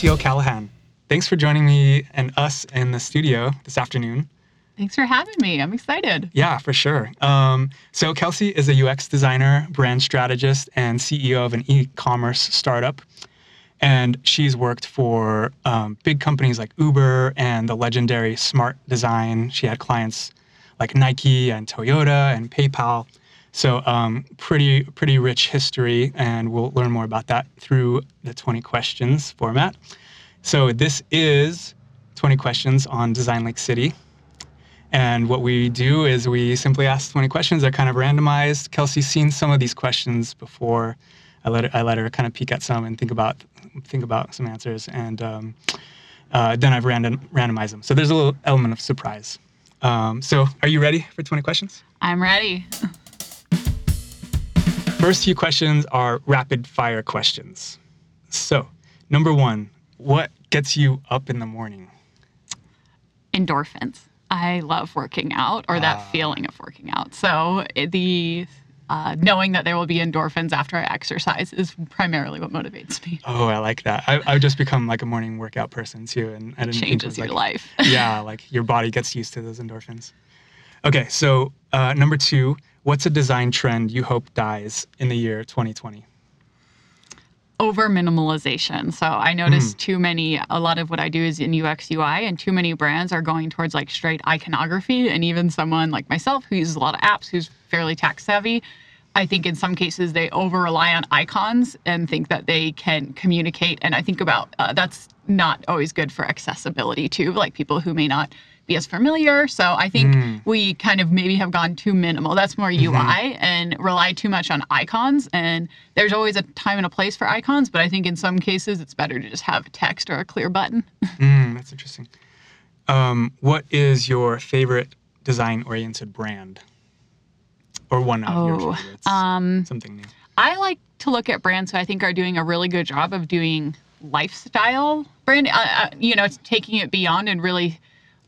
Kelsey O'Callaghan. Thanks for joining me and us in the studio this afternoon. Thanks for having me. I'm excited. Yeah, for sure. Um, so, Kelsey is a UX designer, brand strategist, and CEO of an e commerce startup. And she's worked for um, big companies like Uber and the legendary Smart Design. She had clients like Nike and Toyota and PayPal. So um, pretty pretty rich history, and we'll learn more about that through the 20 questions format. So this is 20 questions on Design Lake City. And what we do is we simply ask 20 questions. They're kind of randomized. Kelsey's seen some of these questions before. I let her, I let her kind of peek at some and think about think about some answers, and um, uh, then I've random randomized them. So there's a little element of surprise. Um, so are you ready for 20 questions? I'm ready. First few questions are rapid fire questions. So number one, what gets you up in the morning? Endorphins. I love working out or that Ah. feeling of working out. So the uh, knowing that there will be endorphins after I exercise is primarily what motivates me. Oh, I like that. I, I've just become like a morning workout person too, and I didn't think it Changes was your like, life. yeah, like your body gets used to those endorphins. Okay, so uh, number two, what's a design trend you hope dies in the year 2020? over minimalization. So I noticed too many, a lot of what I do is in UX UI, and too many brands are going towards like straight iconography. And even someone like myself who uses a lot of apps, who's fairly tech savvy, I think in some cases they over rely on icons and think that they can communicate. And I think about uh, that's not always good for accessibility too, like people who may not be as familiar. So I think we kind of maybe have gone too minimal. That's more UI and rely too much on icons. And there's always a time and a place for icons, but I think in some cases it's better to just have text or a clear button. Mm, that's interesting. Um, what is your favorite design-oriented brand, or one of Oh, your favorites? um, Something new. I like to look at brands who I think are doing a really good job of doing lifestyle brand, uh, uh, you know, taking it beyond and really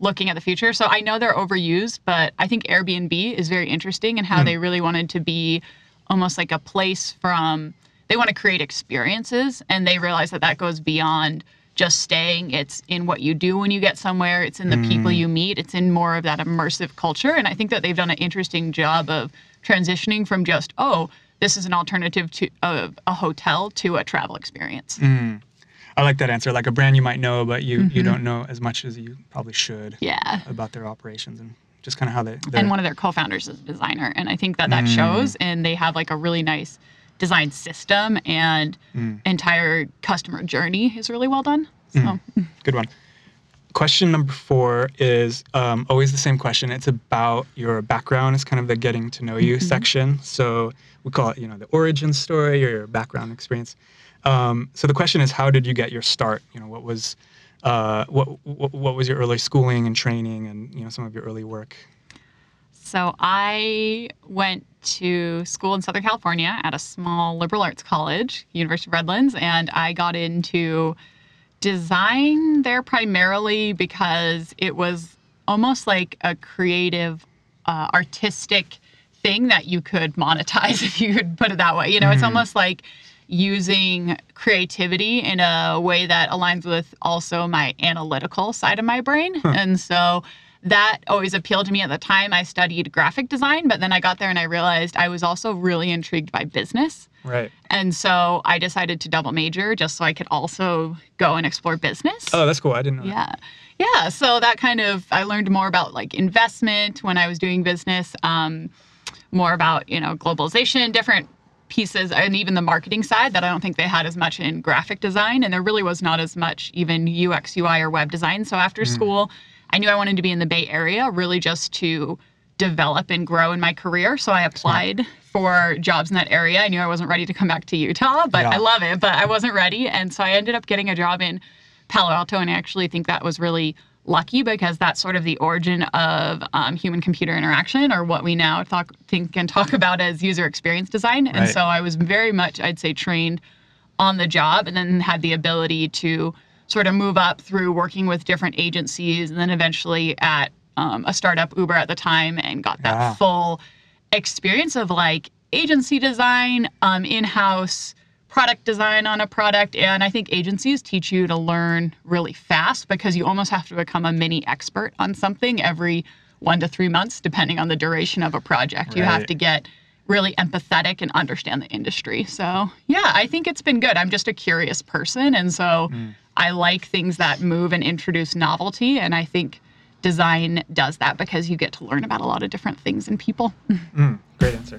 looking at the future. So I know they're overused, but I think Airbnb is very interesting in how hmm. they really wanted to be almost like a place from, they want to create experiences and they realize that that goes beyond just staying. It's in what you do when you get somewhere, it's in the people hmm. you meet, it's in more of that immersive culture. And I think that they've done an interesting job of transitioning from just, oh, this is an alternative to a, a hotel to a travel experience. Hmm. I like that answer. Like a brand you might know, but you you mm-hmm. don't know as much as you probably should Yeah. about their operations and just kind of how they. and one of their co-founders is a designer and i think that that mm. shows and they have like a really nice design system and mm. entire customer journey is really well done so mm. Good one. Question number four is um, always the same question. It's about your background. It's kind of the getting to know you mm-hmm. section. So we call it, you know, the origin story or your background experience. Um, so the question is, how did you get your start? You know, what was uh, what, what what was your early schooling and training, and you know, some of your early work? so i went to school in southern california at a small liberal arts college university of redlands and i got into design there primarily because it was almost like a creative uh, artistic thing that you could monetize if you could put it that way you know it's almost like using creativity in a way that aligns with also my analytical side of my brain and so that always appealed to me at the time i studied graphic design but then i got there and i realized i was also really intrigued by business Right. and so I decided to double major just so I could also go and explore business. Oh, that's cool. I didn't know. that. Yeah. Yeah. So that kind of, I learned more about like investment when I was doing business, um, more about, you know, globalization, different pieces, and even the marketing side that I don't think they had as much in graphic design. And there really was not as much even UX, UI, or web design. So after mm. school, I knew I wanted to be in the Bay Area really just to develop and grow in my career. So I applied for jobs in that area. I knew I wasn't ready to come back to Utah, but Yeah. I love it, but I wasn't ready. And so I ended up getting a job in Palo Alto. And I actually think that was really lucky because that's sort of the origin of um, human computer interaction or what we now talk, think and talk about as user experience design. And Right. so I was very much, I'd say, trained on the job and then had the ability to sort of move up through working with different agencies and then eventually at um, a startup Uber at the time and got that Yeah. full experience of like agency design, um, in-house product design on a product. And I think agencies teach you to learn really fast because you almost have to become a mini expert on something every one to three months, depending on the duration of a project. You have to get really empathetic and understand the industry. So, yeah, I think it's been good. I'm just a curious person. And so I like things that move and introduce novelty. And I think design does that because you get to learn about a lot of different things and people. Mm, great answer.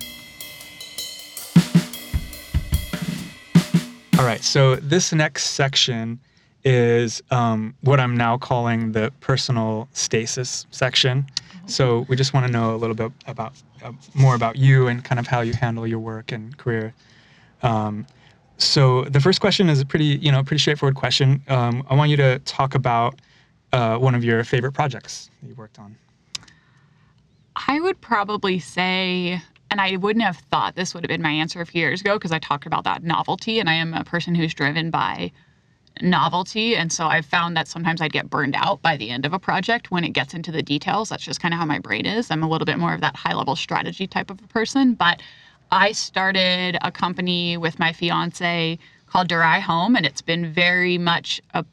All right, so this next section is um, what I'm now calling the personal stasis section. So we just want to know a little bit about uh, more about you and kind of how you handle your work and career. Um, so the first question is a pretty, you know, pretty straightforward question. Um, I want you to talk about uh, one of your favorite projects that you worked on. I would probably say, and I wouldn't have thought this would have been my answer a few years ago because I talked about that novelty, and I am a person who's driven by novelty. And so I've found that sometimes I'd get burned out by the end of a project when it gets into the details. That's just kind of how my brain is. I'm a little bit more of that high level strategy type of a person. But I started a company with my fiance called Dorai Home, and it's been very much a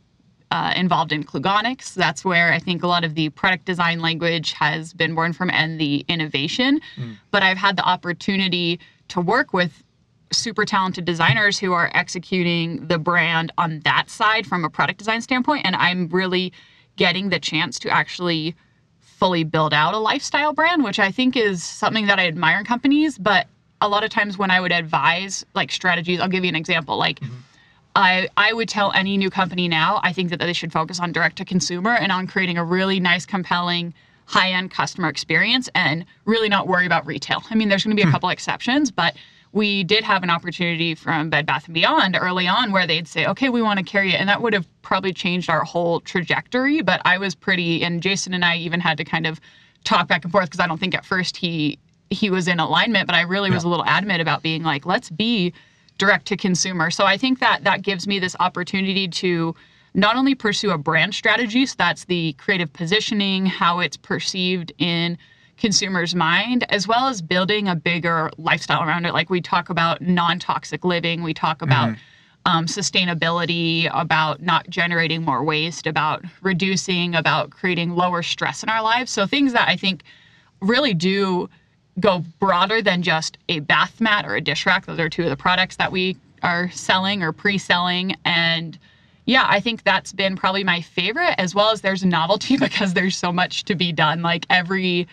uh, involved in Klugonics. That's where I think a lot of the product design language has been born from and the innovation. But I've had the opportunity to work with super talented designers who are executing the brand on that side from a product design standpoint. And I'm really getting the chance to actually fully build out a lifestyle brand, which I think is something that I admire in companies. But a lot of times when I would advise like strategies, I'll give you an example. Like I, I would tell any new company now, I think that they should focus on direct to consumer and on creating a really nice, compelling, high end customer experience and really not worry about retail. I mean, there's going to be a hmm. couple exceptions, but we did have an opportunity from Bed Bath and Beyond early on where they'd say, okay, we want to carry it. And that would have probably changed our whole trajectory. But I was pretty, and Jason and I even had to kind of talk back and forth because I don't think at first he he was in alignment, but I really was a little adamant about being like, let's be direct to consumer. So I think that that gives me this opportunity to not only pursue a brand strategy, so that's the creative positioning, how it's perceived in consumers' mind, as well as building a bigger lifestyle around it. Like we talk about non-toxic living, we talk about um, sustainability, about not generating more waste, about reducing, about creating lower stress in our lives. So things that I think really do go broader than just a bath mat or a dish rack. Those are two of the products that we are selling or pre-selling. And yeah, I think that's been probably my favorite, as well as there's novelty because there's so much to be done. Like every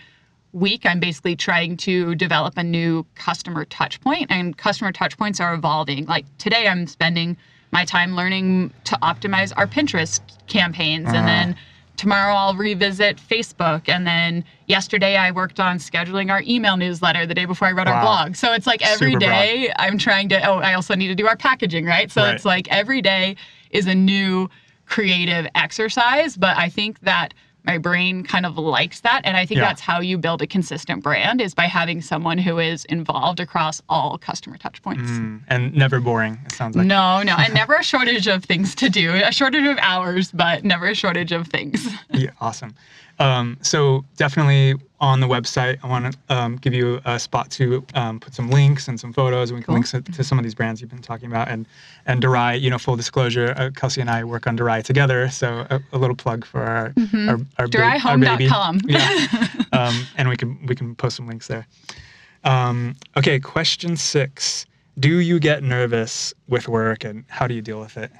week, I'm basically trying to develop a new customer touch point, and customer touch points are evolving. Like today, I'm spending my time learning to optimize our Pinterest campaigns, and uh-huh. then tomorrow I'll revisit Facebook. And then yesterday I worked on scheduling our email newsletter the day before I wrote our blog. So it's like every day I'm trying to, oh, I also need to do our packaging, right? So Right. it's like every day is a new creative exercise. But I think that my brain kind of likes that. And I think Yeah. that's how you build a consistent brand is by having someone who is involved across all customer touch points. Mm, and never boring, it sounds like. No, no, and never a shortage of things to do. A shortage of hours, but never a shortage of things. Yeah, awesome. Um, so definitely on the website, I want to um, give you a spot to um, put some links and some photos, and we can Cool. link to, to some of these brands you've been talking about. And and Dorai, you know, full disclosure, uh, Kelsey and I work on Dorai together, so a, a little plug for our our, our, ba- our baby. Yeah, um, and we can we can post some links there. Um, okay, question six: Do you get nervous with work, and how do you deal with it?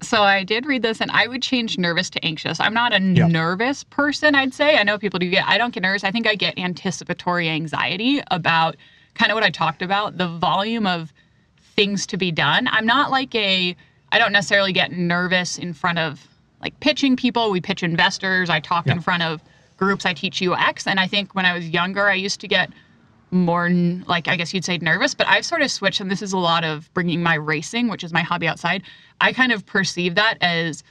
So I did read this and I would change nervous to anxious. I'm not a Yeah. nervous person, I'd say. I know people do get I don't get nervous. I think I get anticipatory anxiety about kind of what I talked about, the volume of things to be done. I'm not like a I don't necessarily get nervous in front of like pitching people. We pitch investors. I talk Yeah. in front of groups. I teach UX and I think when I was younger I used to get more like I guess you'd say nervous, but I've sort of switched, and this is a lot of bringing my racing, which is my hobby outside. I kind of perceive that as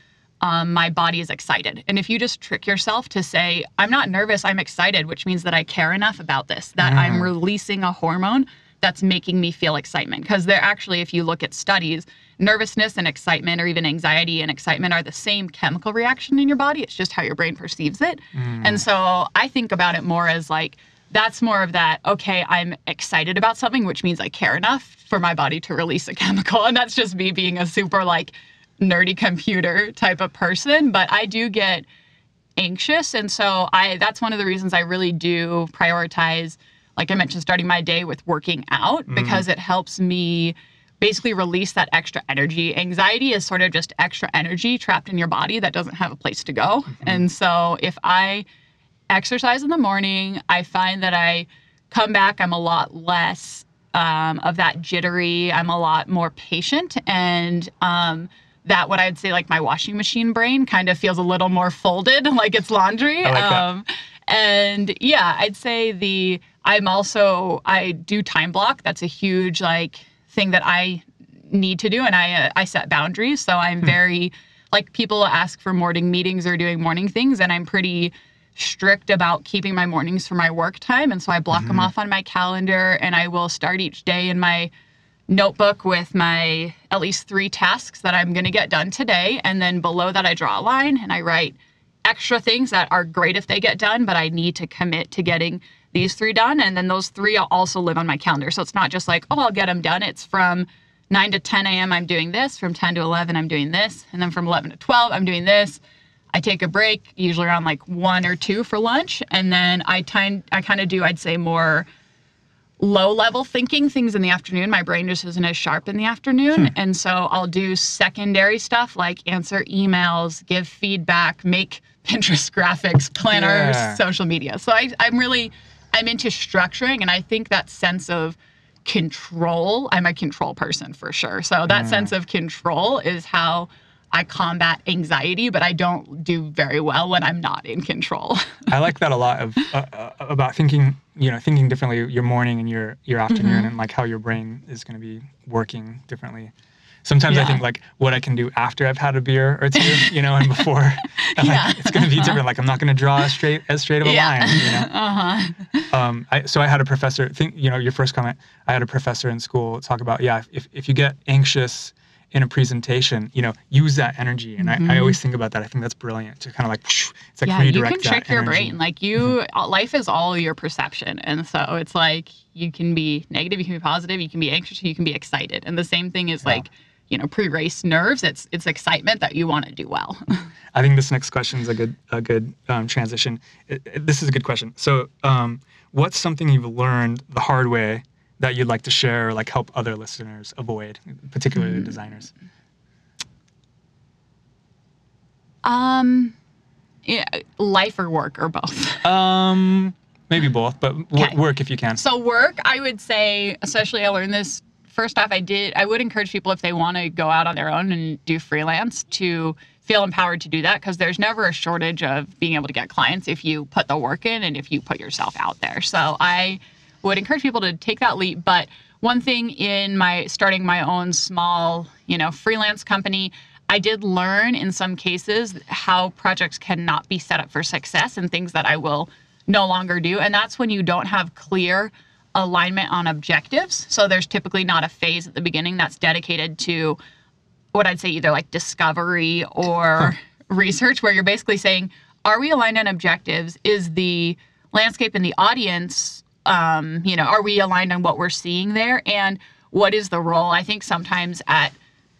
um, my body is excited, and if you just trick yourself to say I'm not nervous, I'm excited, which means that I care enough about this that I'm releasing a hormone that's making me feel excitement. Because they're actually, if you look at studies, nervousness and excitement, or even anxiety and excitement, are the same chemical reaction in your body. It's just how your brain perceives it. And so I think about it more as like that's more of that, okay, I'm excited about something, which means I care enough for my body to release a chemical. And that's just me being a super like nerdy computer type of person. But I do get anxious. And so I that's one of the reasons I really do prioritize, like I mentioned, starting my day with working out mm-hmm. because it helps me basically release that extra energy. Anxiety is sort of just extra energy trapped in your body that doesn't have a place to go. Mm-hmm. And so if I exercise in the morning, I find that I come back, I'm a lot less um, of that jittery. I'm a lot more patient and um, that what I'd say like my washing machine brain kind of feels a little more folded, like it's laundry. Like um, and yeah, I'd say the I'm also I do time block. That's a huge like thing that I need to do, and I uh, I set boundaries. So I'm very like people ask for morning meetings or doing morning things, and I'm pretty strict about keeping my mornings for my work time, and so I block them mm-hmm. off on my calendar, and I will start each day in my notebook with my at least three tasks that I'm going to get done today. And then below that, I draw a line and I write extra things that are great if they get done, but I need to commit to getting these three done. And then those three also live on my calendar. So it's not just like, oh, I'll get them done. It's from 9 to 10 a.m., I'm doing this. From 10 to 11, I'm doing this. And then from 11 to 12, I'm doing this. I take a break, usually around like one or two for lunch. And then I, time, I kind of do, I'd say, more low level thinking things in the afternoon. My brain just isn't as sharp in the afternoon. Hmm. And so I'll do secondary stuff like answer emails, give feedback, make Pinterest graphics, planners, Yeah. social media. So I, I'm really, I'm into structuring. And I think that sense of control, I'm a control person for sure. So that sense of control is how I combat anxiety, but I don't do very well when I'm not in control. I like that a lot of uh, uh, about thinking, you know, thinking differently your morning and your your afternoon, Mm-hmm. and like how your brain is going to be working differently. Sometimes I think like what I can do after I've had a beer or two, you know, and before, and, like, Yeah. it's going to be different. Like I'm not going to draw a straight as straight of a Yeah. line, you know. uh-huh. Um, I, so I had a professor. Think you know your first comment. I had a professor in school talk about yeah. If if you get anxious in a presentation, you know, use that energy. And I, I always think about that. I think that's brilliant to kind of like it's like Mm-hmm. yeah, you can trick your energy. brain. Like you, uh, life is all your perception, and so it's like you can be negative, you can be positive, you can be anxious, you can be excited, and the same thing is like you know pre-race nerves. It's it's excitement that you want to do well. I think this next question is a good a good um, transition. It- it- this is a good question. So, um, what's something you've learned the hard way that you'd like to share or like help other listeners avoid, particularly Mm. designers? um, yeah, life or work or both. Um, maybe both, but w- Okay. work if you can. So work, I would say, especially I learned this first off. I did. I would encourage people if they want to go out on their own and do freelance to feel empowered to do that because there's never a shortage of being able to get clients if you put the work in and if you put yourself out there. So I would encourage people to take that leap. But one thing in my starting my own small, you know, freelance company. I did learn in some cases how projects cannot be set up for success and things that I will no longer do. And that's when you don't have clear alignment on objectives. So there's typically not a phase at the beginning that's dedicated to what I'd say either like discovery or research, where you're basically saying, are we aligned on objectives? Is the landscape and the audience, um, you know, are we aligned on what we're seeing there? And what is the role? I think sometimes at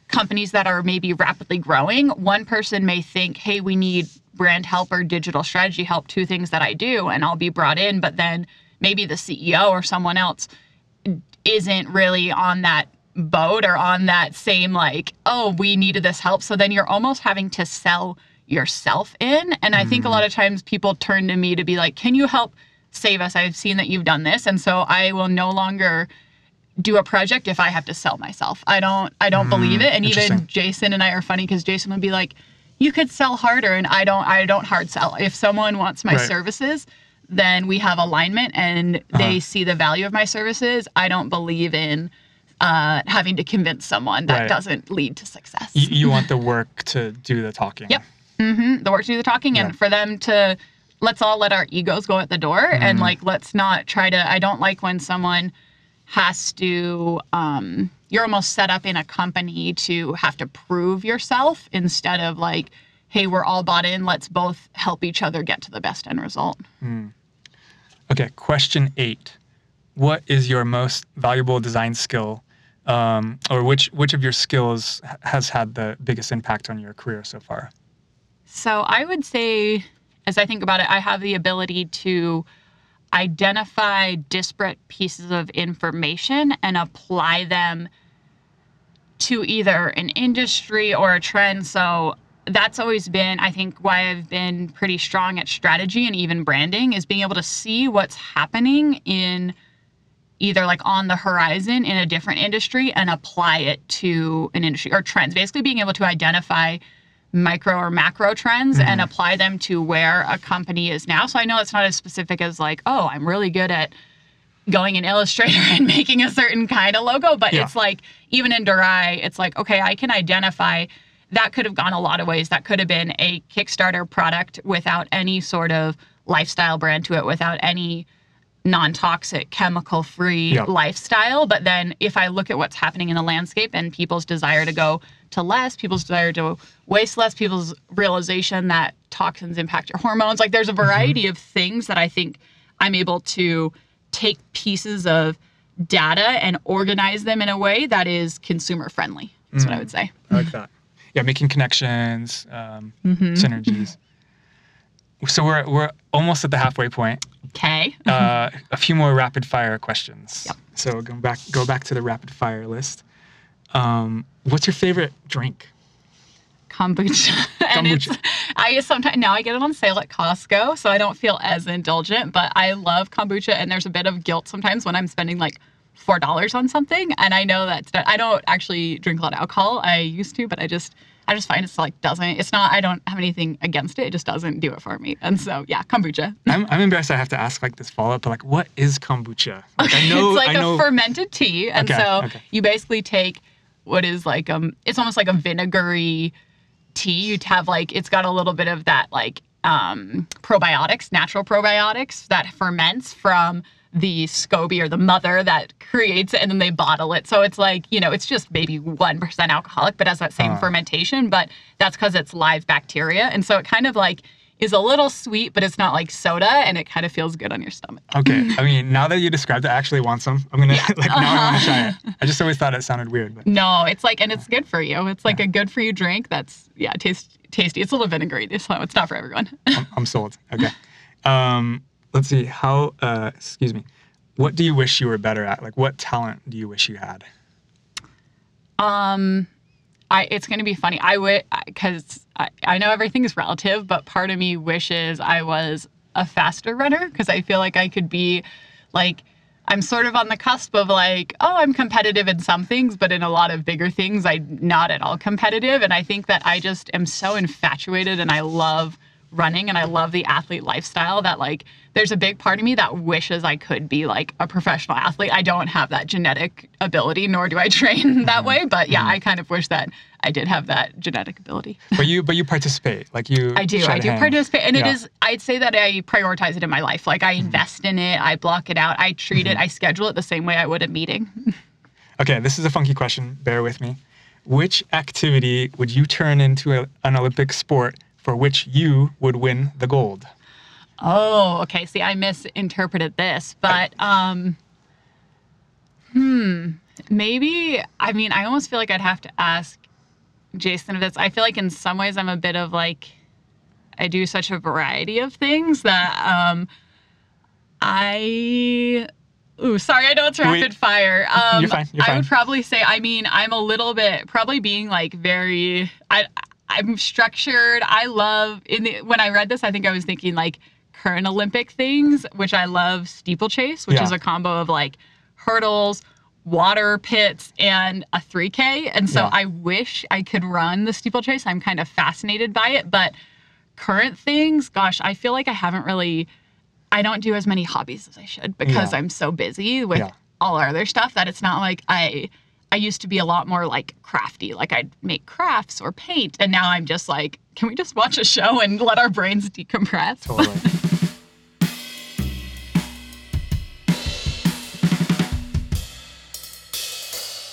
companies that are maybe rapidly growing, one person may think, hey, we need brand help or digital strategy help, two things that I do, and I'll be brought in. But then maybe the CEO or someone else isn't really on that boat or on that same, like, oh, we needed this help. So then you're almost having to sell yourself in. And I think a lot of times people turn to me to be like, can you help save us? I've seen that you've done this. And so I will no longer do a project if I have to sell myself. I don't I don't believe it. And even Jason and I are funny because Jason would be like, you could sell harder and I don't I don't hard sell. If someone wants my Right. services, then we have alignment and Uh-huh. they see the value of my services. I don't believe in uh, having to convince someone that Right. doesn't lead to success. you, you want the work to do the talking. Yep. hmm The work to do the talking, Yeah. and for them to let's all let our egos go at the door, Mm-hmm. and like let's not try to. I don't like when someone has to. Um, you're almost set up in a company to have to prove yourself instead of like, hey, we're all bought in. Let's both help each other get to the best end result. Okay, Okay, question eight. What is your most valuable design skill, um, or which which of your skills has had the biggest impact on your career so far? So I would say, as I think about it, I have the ability to identify disparate pieces of information and apply them to either an industry or a trend. So that's always been, I think, why I've been pretty strong at strategy and even branding is being able to see what's happening in either like on the horizon in a different industry and apply it to an industry or trends. Basically, being able to identify micro or macro trends and mm-hmm. apply them to where a company is now. So I know it's not as specific as like, oh, I'm really good at going in Illustrator and making a certain kind of logo, but Yeah. it's like even in Dorai, it's like, okay, I can identify that could have gone a lot of ways. That could have been a Kickstarter product without any sort of lifestyle brand to it, without any non-toxic chemical free Yeah. lifestyle but then if i look at what's happening in the landscape and people's desire to go to less people's desire to waste less people's realization that toxins impact your hormones like there's a variety of things that i think i'm able to take pieces of data and organize them in a way that is consumer friendly that's what i would say I like that. Yeah, making connections, um, Mm-hmm. synergies. So we're we're almost at the halfway point. okay Uh, a few more rapid fire questions. Yep. So go back go back to the rapid fire list. Um, what's your favorite drink? kombucha. and it's Kombucha. I sometimes now I get it on sale at Costco, so I don't feel as indulgent, but I love kombucha and there's a bit of guilt sometimes when I'm spending like four dollars on something. And I know that I don't actually drink a lot of alcohol. I used to, but I just I just find it's like doesn't it's not I don't have anything against it. It just doesn't do it for me. And so yeah, kombucha. I'm, I'm embarrassed I have to ask like this follow up, but like, what is kombucha? Like, I know, it's like I know. a fermented tea, and Okay, so okay. you basically take what is like um, it's almost like a vinegary tea. You'd have like it's got a little bit of that like um, probiotics, natural probiotics that ferments from the SCOBY or the mother that creates it, and then they bottle it. So it's like you know it's just maybe one percent alcoholic, but has that same Ah. fermentation. But that's because it's live bacteria, and so it kind of like is a little sweet, but it's not like soda, and it kind of feels good on your stomach. okay. I mean, now that you described it, I actually want some. I'm gonna like now I want to try it. I just always thought it sounded weird, but No, it's like, and it's good for you. It's like a good for you drink. That's yeah, taste tasty. It's a little vinegary, so it's not for everyone. I'm, I'm sold. Okay. Um, let's see. How? Uh, excuse me. What do you wish you were better at? Like, what talent do you wish you had? Um, I it's gonna be funny. I would because I, I know everything is relative, but part of me wishes I was a faster runner because I feel like I could be like. I'm sort of on the cusp of like, oh, I'm competitive in some things, but in a lot of bigger things, I'm not at all competitive. And I think that I just am so infatuated and I love running and I love the athlete lifestyle that like there's a big part of me that wishes I could be like a professional athlete. I don't have that genetic ability, nor do I train that mm-hmm. way. But yeah, mm-hmm. I kind of wish that I did have that genetic ability. But you, but you participate. Like you. I do. I do hang. participate, and it Yeah. is. I'd say that I prioritize it in my life. Like I mm-hmm. invest in it. I block it out. I treat it. I schedule it the same way I would a meeting. Okay, this is a funky question. Bear with me. Which activity would you turn into a, an Olympic sport for which you would win the gold? Oh, okay. See, I misinterpreted this, but um, hmm, maybe. I mean, I almost feel like I'd have to ask Jason if it's. I feel like in some ways I'm a bit of like, I do such a variety of things that um, I. Ooh, sorry, I know it's rapid Wait. fire. Um, You're fine, you're I would probably say. I mean, I'm a little bit probably being like very. I I'm structured. I love in the when I read this, I think I was thinking like current Olympic things, which I love steeplechase, which Yeah. is a combo of like hurdles, water pits, and a 3K. And so Yeah. I wish I could run the steeplechase. I'm kind of fascinated by it, but current things, gosh, I feel like I haven't really I don't do as many hobbies as I should because Yeah. I'm so busy with all our other stuff that it's not like I I used to be a lot more like crafty. Like I'd make crafts or paint and now I'm just like, can we just watch a show and let our brains decompress? Totally.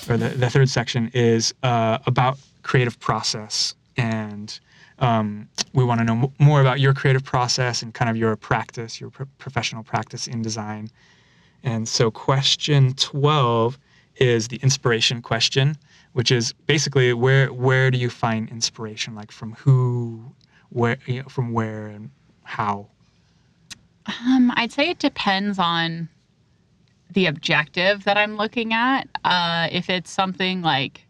or the, the third section is uh, about creative process and and um, we want to know m- more about your creative process and kind of your practice, your pro- professional practice in design. And so, question 12 is the inspiration question, which is basically where where do you find inspiration? Like from who, where, you know, from where, and how? Um, I'd say it depends on the objective that I'm looking at. Uh, if it's something like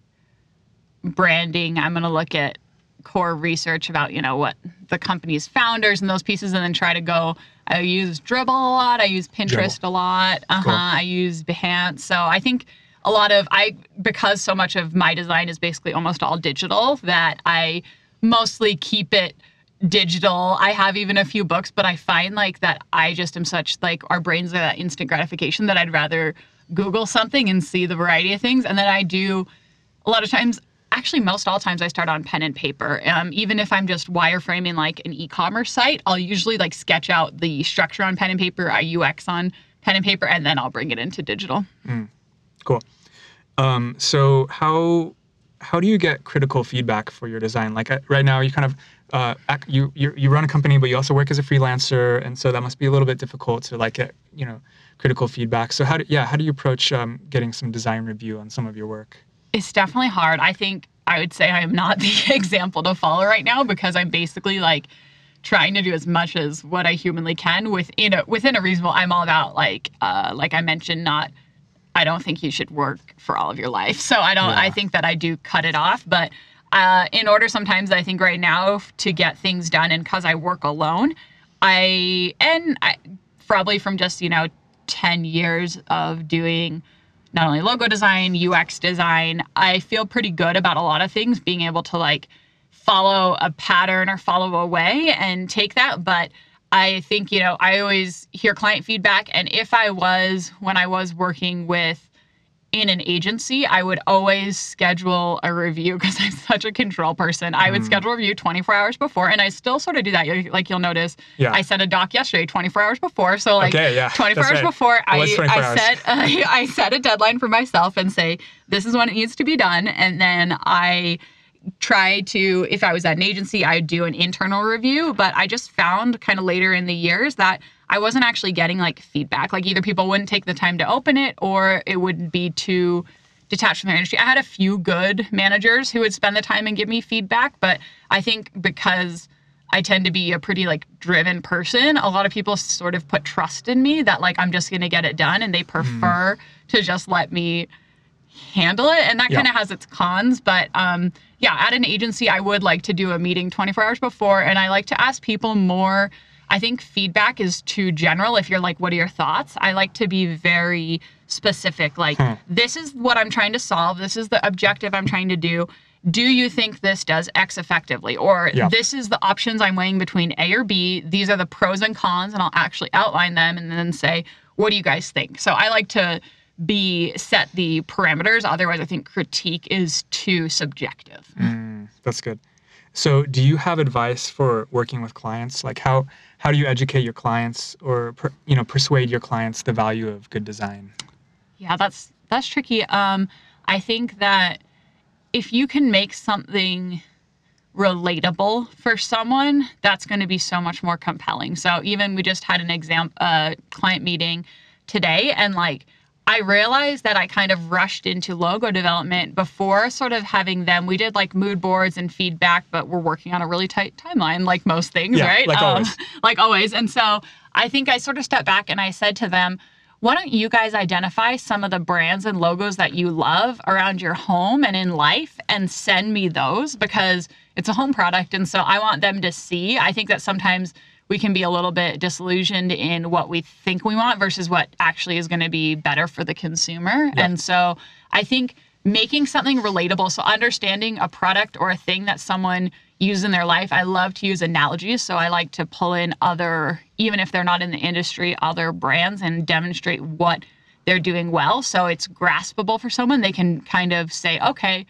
branding, I'm going to look at core research about, you know, what the company's founders and those pieces, and then try to go. I use Dribbble a lot. I use Pinterest Dribbble. a lot. Uh huh. Cool. I use Behance. So I think a lot of I because so much of my design is basically almost all digital that I mostly keep it digital. I have even a few books, but I find like that I just am such like our brains are that instant gratification that I'd rather Google something and see the variety of things. And then I do a lot of times, actually most all times I start on pen and paper. Um, even if I'm just wireframing like an e-commerce site, I'll usually like sketch out the structure on pen and paper, I UX on pen and paper, and then I'll bring it into digital. Cool. Um, so how how do you get critical feedback for your design? Like uh, right now, you kind of uh, you, you you run a company, but you also work as a freelancer, and so that must be a little bit difficult to like get you know critical feedback. So how do yeah how do you approach um, getting some design review on some of your work? It's definitely hard. I think I would say I am not the example to follow right now because I'm basically like trying to do as much as what I humanly can within a within a reasonable. I'm all about like uh, like I mentioned, not. I don't think you should work for all of your life. So I don't. I think that I do cut it off, but. Uh, in order sometimes I think right now to get things done and because I work alone, I and I probably from just you know 10 years of doing not only logo design, UX design, I feel pretty good about a lot of things, being able to like follow a pattern or follow a way and take that. But I think, you know, I always hear client feedback. And if I was, when I was working with, in an agency, I would always schedule a review because I'm such a control person. I would mm. schedule a review 24 hours before, and I still sort of do that. Like you'll notice, Yeah. I sent a doc yesterday, 24 hours before. So like Okay, yeah, 24 that's hours right. before, I, 24 I hours. set I set a deadline for myself and say this is when it needs to be done, and then I try to if i was at an agency i'd do an internal review but i just found kind of later in the years that i wasn't actually getting like feedback like either people wouldn't take the time to open it or it would be too detached from their industry i had a few good managers who would spend the time and give me feedback but i think because I tend to be a pretty like driven person. A lot of people sort of put trust in me that like I'm just going to get it done and they mm. prefer to just let me handle it and that Yeah. kind of has its cons but um yeah at an agency i would like to do a meeting 24 hours before and i like to ask people more. I think feedback is too general if you're like what are your thoughts? I like to be very specific like Hmm. this is what i'm trying to solve. This is the objective i'm trying to do. Do you think this does x effectively? Or Yeah. this is the options i'm weighing between a or b. These are the pros and cons and i'll actually outline them and then say what do you guys think so i like to be set the parameters. Otherwise, I think critique is too subjective. Mm, that's good. So, do you have advice for working with clients? Like how how do you educate your clients or per, you know persuade your clients the value of good design? Yeah, that's that's tricky. Um, I think that if you can make something relatable for someone, that's going to be so much more compelling. So even we just had an exam uh, client meeting today, and like I realized that I kind of rushed into logo development before sort of having them. We did like mood boards and feedback, but we're working on a really tight timeline, like most things, Yeah, right? like um, always. like always. And so I think I sort of stepped back and I said to them, why don't you guys identify some of the brands and logos that you love around your home and in life and send me those because it's a home product. And so I want them to see. I think that sometimes we can be a little bit disillusioned in what we think we want versus what actually is going to be better for the consumer. And so I think making something relatable, so understanding a product or a thing that someone uses in their life. I love to use analogies, so I like to pull in other, even if they're not in the industry, other brands and demonstrate what they're doing well. So it's graspable for someone. They can kind of say, okay,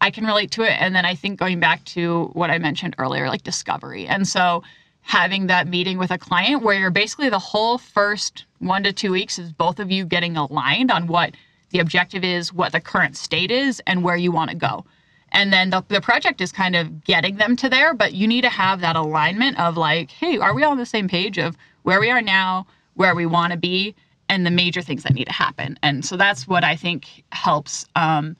I can relate to it. And then I think going back to what I mentioned earlier, like discovery. And so having that meeting with a client where you're basically the whole first one to two weeks is both of you getting aligned on what the objective is, what the current state is, and where you want to go. And then the, the project is kind of getting them to there, but you need to have that alignment of like, hey, are we all on the same page of where we are now, where we want to be, and the major things that need to happen? And so that's what I think helps um,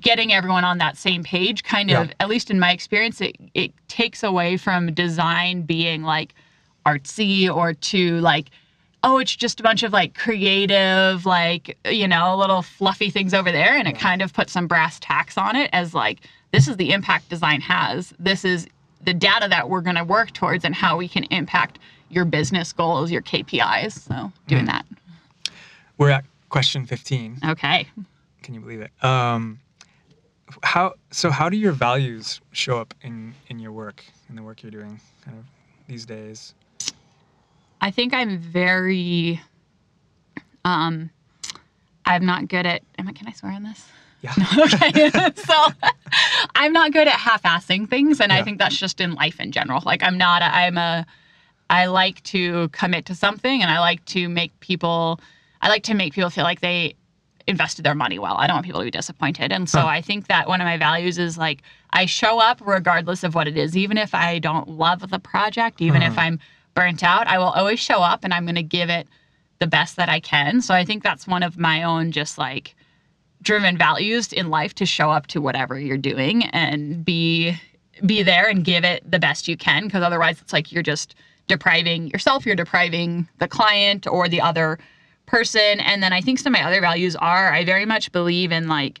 getting everyone on that same page. Kind of, Yeah. at least in my experience, it, it takes away from design being like artsy or to like, oh, it's just a bunch of like creative, like, you know, little fluffy things over there. And it kind of puts some brass tacks on it as like, this is the impact design has. This is the data that we're going to work towards and how we can impact your business goals, your KPIs. So doing that. We're at question 15. Okay. Can you believe it? Um, how so? How do your values show up in in your work in the work you're doing, kind of these days? I think I'm very, um, I'm not good at, am I, can I swear on this? Yeah. okay. so I'm not good at half-assing things, and Yeah. I think that's just in life in general. Like I'm not. A, I'm a. I like to commit to something, and I like to make people. I like to make people feel like they invested their money well. I don't want people to be disappointed, and so Huh. I think that one of my values is like I show up regardless of what it is, even if I don't love the project, even if Mhm. I'm burnt out. I will always show up, and I'm going to give it the best that I can. So I think that's one of my own just like driven values in life to show up to whatever you're doing and be be there and give it the best you can because otherwise it's like you're just depriving yourself you're depriving the client or the other person and then i think some of my other values are i very much believe in like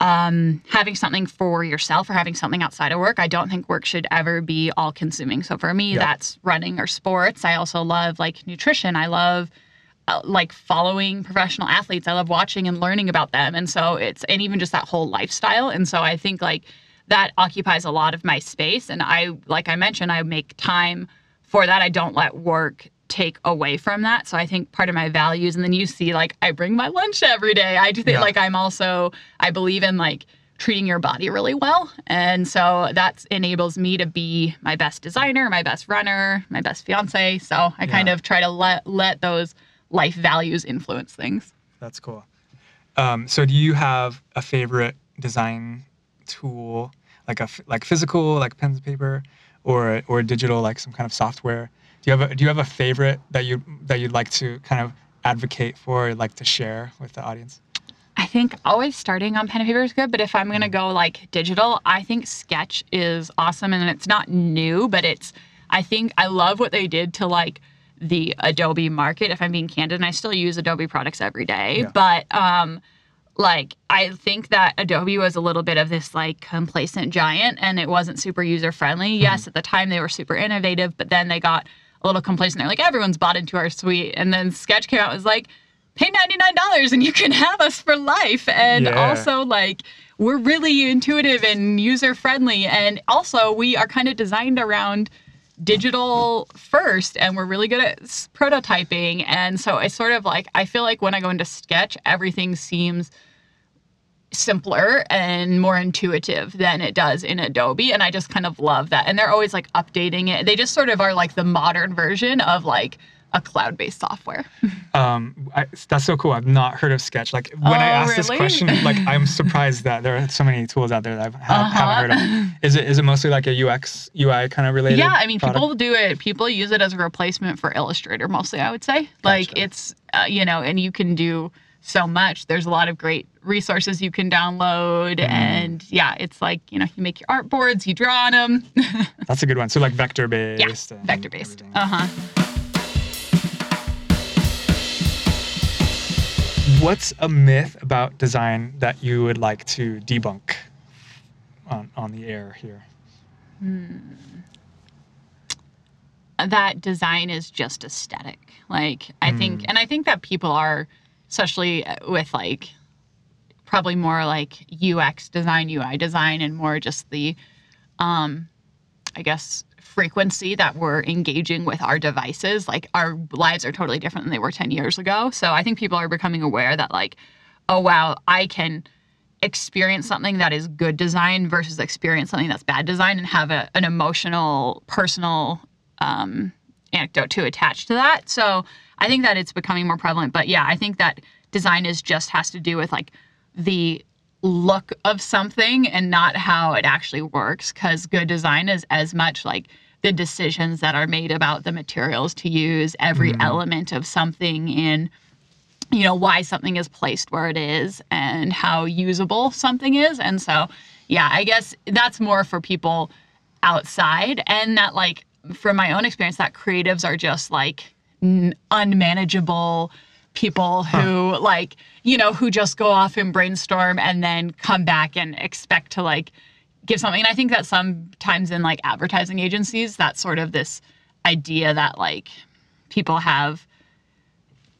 um, having something for yourself or having something outside of work i don't think work should ever be all consuming so for me Yeah. that's running or sports i also love like nutrition i love uh, like following professional athletes. I love watching and learning about them. And so it's, and even just that whole lifestyle. And so I think like that occupies a lot of my space. And I, like I mentioned, I make time for that. I don't let work take away from that. So I think part of my values, and then you see like I bring my lunch every day. I do think Yeah. like I'm also, I believe in like, treating your body really well. And so that enables me to be my best designer, my best runner, my best fiance. So I kind of try to let let those life values influence things. That's cool. Um, so, do you have a favorite design tool, like a, like physical, like pens and paper, or or digital, like some kind of software? Do you have a Do you have a favorite that you that you'd like to kind of advocate for, or like to share with the audience? I think always starting on pen and paper is good, but if I'm gonna go like digital, I think Sketch is awesome and it's not new, but it's I think I love what they did to like the Adobe market, if I'm being candid, and I still use Adobe products every day. Yeah. But um like I think that Adobe was a little bit of this like complacent giant and it wasn't super user friendly. Yes, at the time they were super innovative, but then they got a little complacent. They're like, everyone's bought into our suite. And then Sketch came out and was like, pay $99 and you can have us for life. And Yeah. also like we're really intuitive and user friendly. And also we are kind of designed around digital first and we're really good at prototyping and so I sort of like i feel like when i go into sketch everything seems simpler and more intuitive than it does in adobe and i just kind of love that and they're always like updating it they just sort of are like the modern version of like a cloud-based software Um, I, that's so cool. I've not heard of Sketch. Like when I Oh, asked this question, like I'm surprised that there are so many tools out there that I've, ha- haven't Uh-huh. heard of. Is it is it mostly like a UX UI kind of related? Yeah, I mean, product? people do it. People use it as a replacement for Illustrator mostly. I would say, like it's uh, you know, and you can do so much. There's a lot of great resources you can download, Mm-hmm. and yeah, it's like you know, you make your art boards, you draw on them. That's a good one. So like vector based. and vector based. Uh huh. What's a myth about design that you would like to debunk on, on the air here? that design is just aesthetic. Like I think, Mm. and I think that people are, especially with like, probably more like UX design, UI design, and more just the, um, I guess frequency that we're engaging with our devices. Like our lives are totally different than they were ten years ago. So I think people are becoming aware that like, oh wow, I can experience something that is good design versus experience something that's bad design and have a, an emotional, personal um, anecdote to attach to that. So I think that it's becoming more prevalent. But yeah, I think that design is just has to do with like the look of something and not how it actually works because good design is as much like the decisions that are made about the materials to use every Mhm. element of something in you know why something is placed where it is and how usable something is and so yeah i guess that's more for people outside and that like from my own experience that creatives are just like n- unmanageable people who like you know who just go off and brainstorm and then come back and expect to like give something and i think that sometimes in like advertising agencies that's sort of this idea that like people have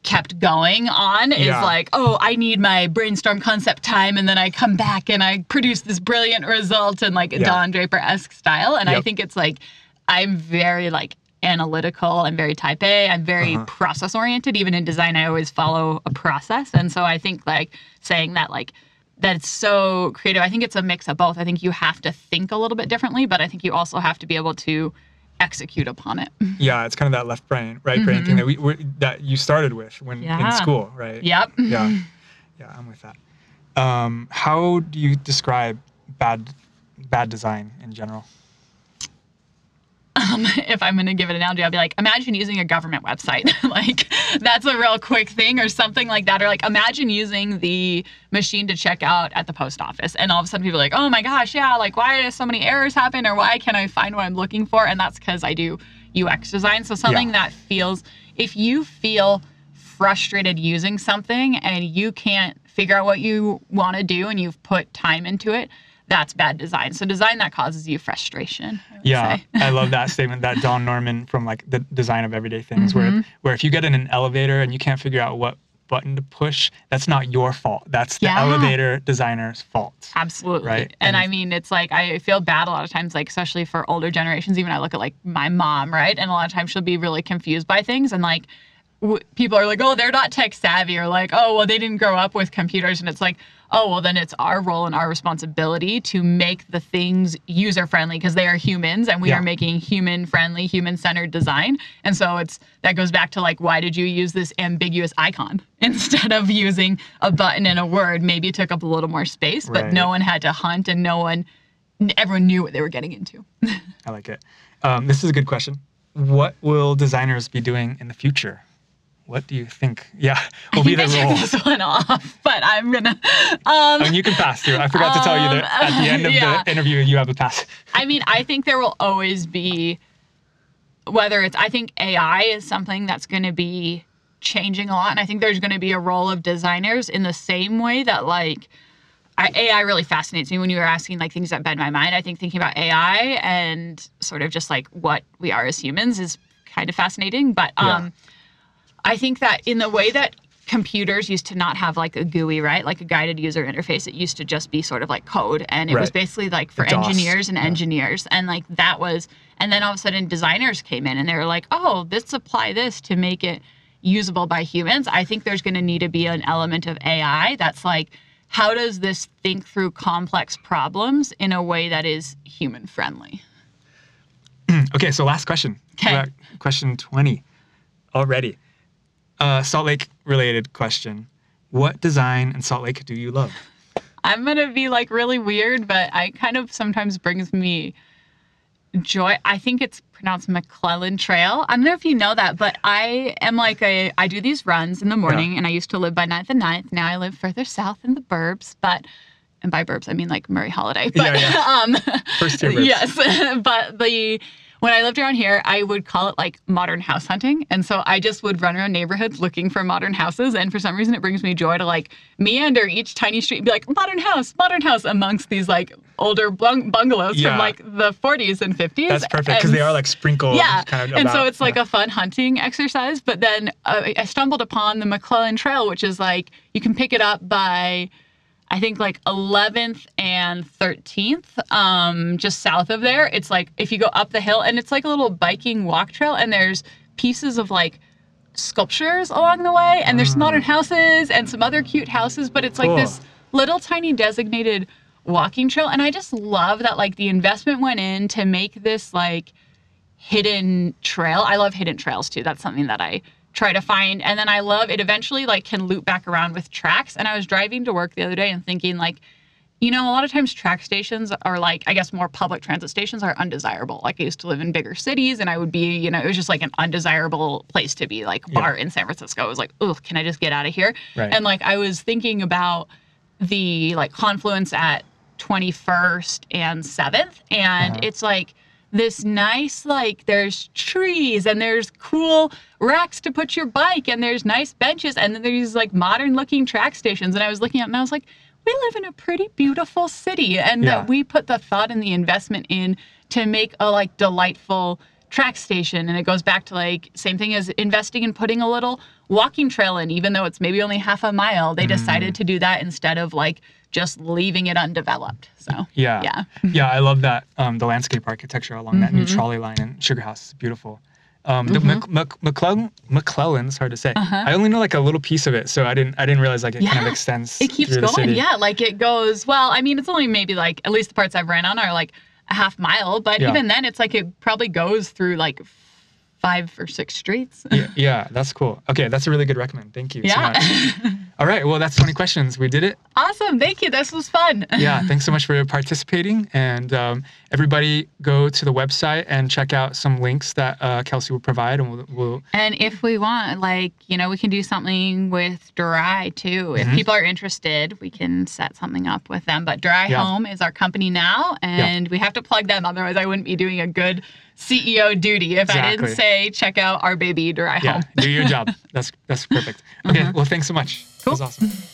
kept going on is Yeah. like oh i need my brainstorm concept time and then i come back and i produce this brilliant result in like a Yeah. don draper-esque style and i think it's like i'm very like analytical i'm very type a i'm very Uh-huh. process oriented even in design i always follow a process and so i think like saying that like that's so creative i think it's a mix of both i think you have to think a little bit differently but i think you also have to be able to execute upon it Yeah, it's kind of that left brain, right brain thing that we that you started with when in Mm-hmm. School, right? yep Yeah, yeah, I'm with that. Um, how do you describe bad bad design in general? Um, if I'm going to give it an analogy, I'll be like, imagine using a government website. like, that's a real quick thing, or something like that. Or like, imagine using the machine to check out at the post office, and all of a sudden people are like, oh my gosh, yeah, like why do so many errors happen, or why can I find what I'm looking for? And that's because I do UX design. So something Yeah. that feels, if you feel frustrated using something and you can't figure out what you want to do and you've put time into it, that's bad design. So design that causes you frustration. I Yeah. I love that statement that Don Norman from like the design of everyday things, Mm-hmm. where where if you get in an elevator and you can't figure out what button to push, that's not your fault. That's the Yeah. elevator designer's fault. Absolutely. Right. And, And I mean, it's like I feel bad a lot of times, like especially for older generations. Even I look at like my mom, right? And a lot of times she'll be really confused by things, and like w- people are like, "Oh, they're not tech savvy," or like, "Oh, well, they didn't grow up with computers," and it's like. Oh, well, then it's our role and our responsibility to make the things user friendly because they are humans and we Yeah. are making human friendly, human centered design. And so it's that goes back to like, why did you use this ambiguous icon instead of using a button and a word? Maybe it took up a little more space, but Right. no one had to hunt and no one, everyone knew what they were getting into. I like it. Um, this is a good question. What will designers be doing in the future? What do you think? Yeah, will be the role. this one off, but I'm gonna. Um, and you can pass through. I forgot to tell you that Um, at the end of yeah. the interview, you have a pass. I mean, I think there will always be, whether it's, I think AI is something that's going to be changing a lot. And I think there's going to be a role of designers in the same way that, like, I, AI really fascinates me when you were asking like things that bend my mind. I think thinking about AI and sort of just like what we are as humans is kind of fascinating. But Yeah. I think that in the way that computers used to not have like a GUI, right? Like a guided user interface. It used to just be sort of like code. And it was basically like for DOS. engineers and Yeah. engineers. And like that was, and then all of a sudden designers came in and they were like, oh, let's apply this to make it usable by humans. I think there's going to need to be an element of AI that's like, how does this think through complex problems in a way that is human friendly? Okay, so last question. 'Kay. We're Question 20 already. Uh, Salt Lake related question. What design in Salt Lake do you love? I'm gonna be like really weird, but I kind of sometimes brings me joy. I think it's pronounced McClelland Trail. I don't know if you know that, but I am like a I do these runs in the morning, and I used to live by 9th and 9th. Now I live further south in the burbs, but and by burbs I mean like Murray Holladay. But Yeah, um First tier burbs. yes, but the when I lived around here, I would call it like modern house hunting. And so I just would run around neighborhoods looking for modern houses. And for some reason, it brings me joy to like meander each tiny street and be like, modern house, modern house amongst these like older bung- bungalows Yeah. from like the 40s and 50s. That's perfect because they are like sprinkled. yeah, Kind of and so it's like yeah. a fun hunting exercise. But then uh, I stumbled upon the McClelland Trail, which is like you can pick it up by, I think like 11th and 13th, um, just south of there. It's like if you go up the hill, and it's like a little biking walk trail, and there's pieces of like sculptures along the way, and there's some modern houses and some other cute houses, but it's like Cool. this little tiny designated walking trail and i just love that like the investment went in to make this like hidden trail i love hidden trails too that's something that i try to find and then i love it eventually like can loop back around with tracks and i was driving to work the other day and thinking like you know, a lot of times track stations are like, I guess more public transit stations are undesirable. Like I used to live in bigger cities and I would be, you know, it was just like an undesirable place to be. Like Yeah. BART in San Francisco. It was like, oh, can I just get out of here? Right. And like I was thinking about the like confluence at 21st and 7th. And Uh-huh. it's like this nice, like there's trees and there's cool racks to put your bike and there's nice benches and then there's like modern looking track stations. And I was looking at and I was like, we live in a pretty beautiful city and Yeah. that we put the thought and the investment in to make a like delightful track station and it goes back to like same thing as investing in putting a little walking trail in even though it's maybe only half a mile they decided to do that instead of like just leaving it undeveloped so Yeah. yeah Yeah, I love that um, the landscape architecture along that new Mhm. trolley line in Sugar House is beautiful. Um, the Mhm. Mc, Mc, McClelland, McClelland's hard to say. Uh-huh. I only know like a little piece of it, so I didn't I didn't realize like it kind of Yeah, extends. it keeps going yeah like it goes well i mean it's only maybe like at least the parts i've ran on are like a half mile but Yeah. even then it's like it probably goes through like five or six streets yeah, yeah, that's cool. Okay, that's a really good recommend. Thank you so yeah much. All right, well that's 20 questions. We did it. awesome thank you this was fun Yeah, thanks so much for participating. And um, everybody go to the website and check out some links that uh, Kelsey will provide, and we'll, we'll And if we want, like, you know, we can do something with Dorai too. If Mhm. people are interested, we can set something up with them. But Dorai Yeah. Home is our company now, and we have to plug them. Otherwise, I wouldn't be doing a good CEO duty if I didn't say, check out our baby Dorai yeah Home. do your job. That's that's perfect. Okay, well thanks so much. That was Cool. awesome.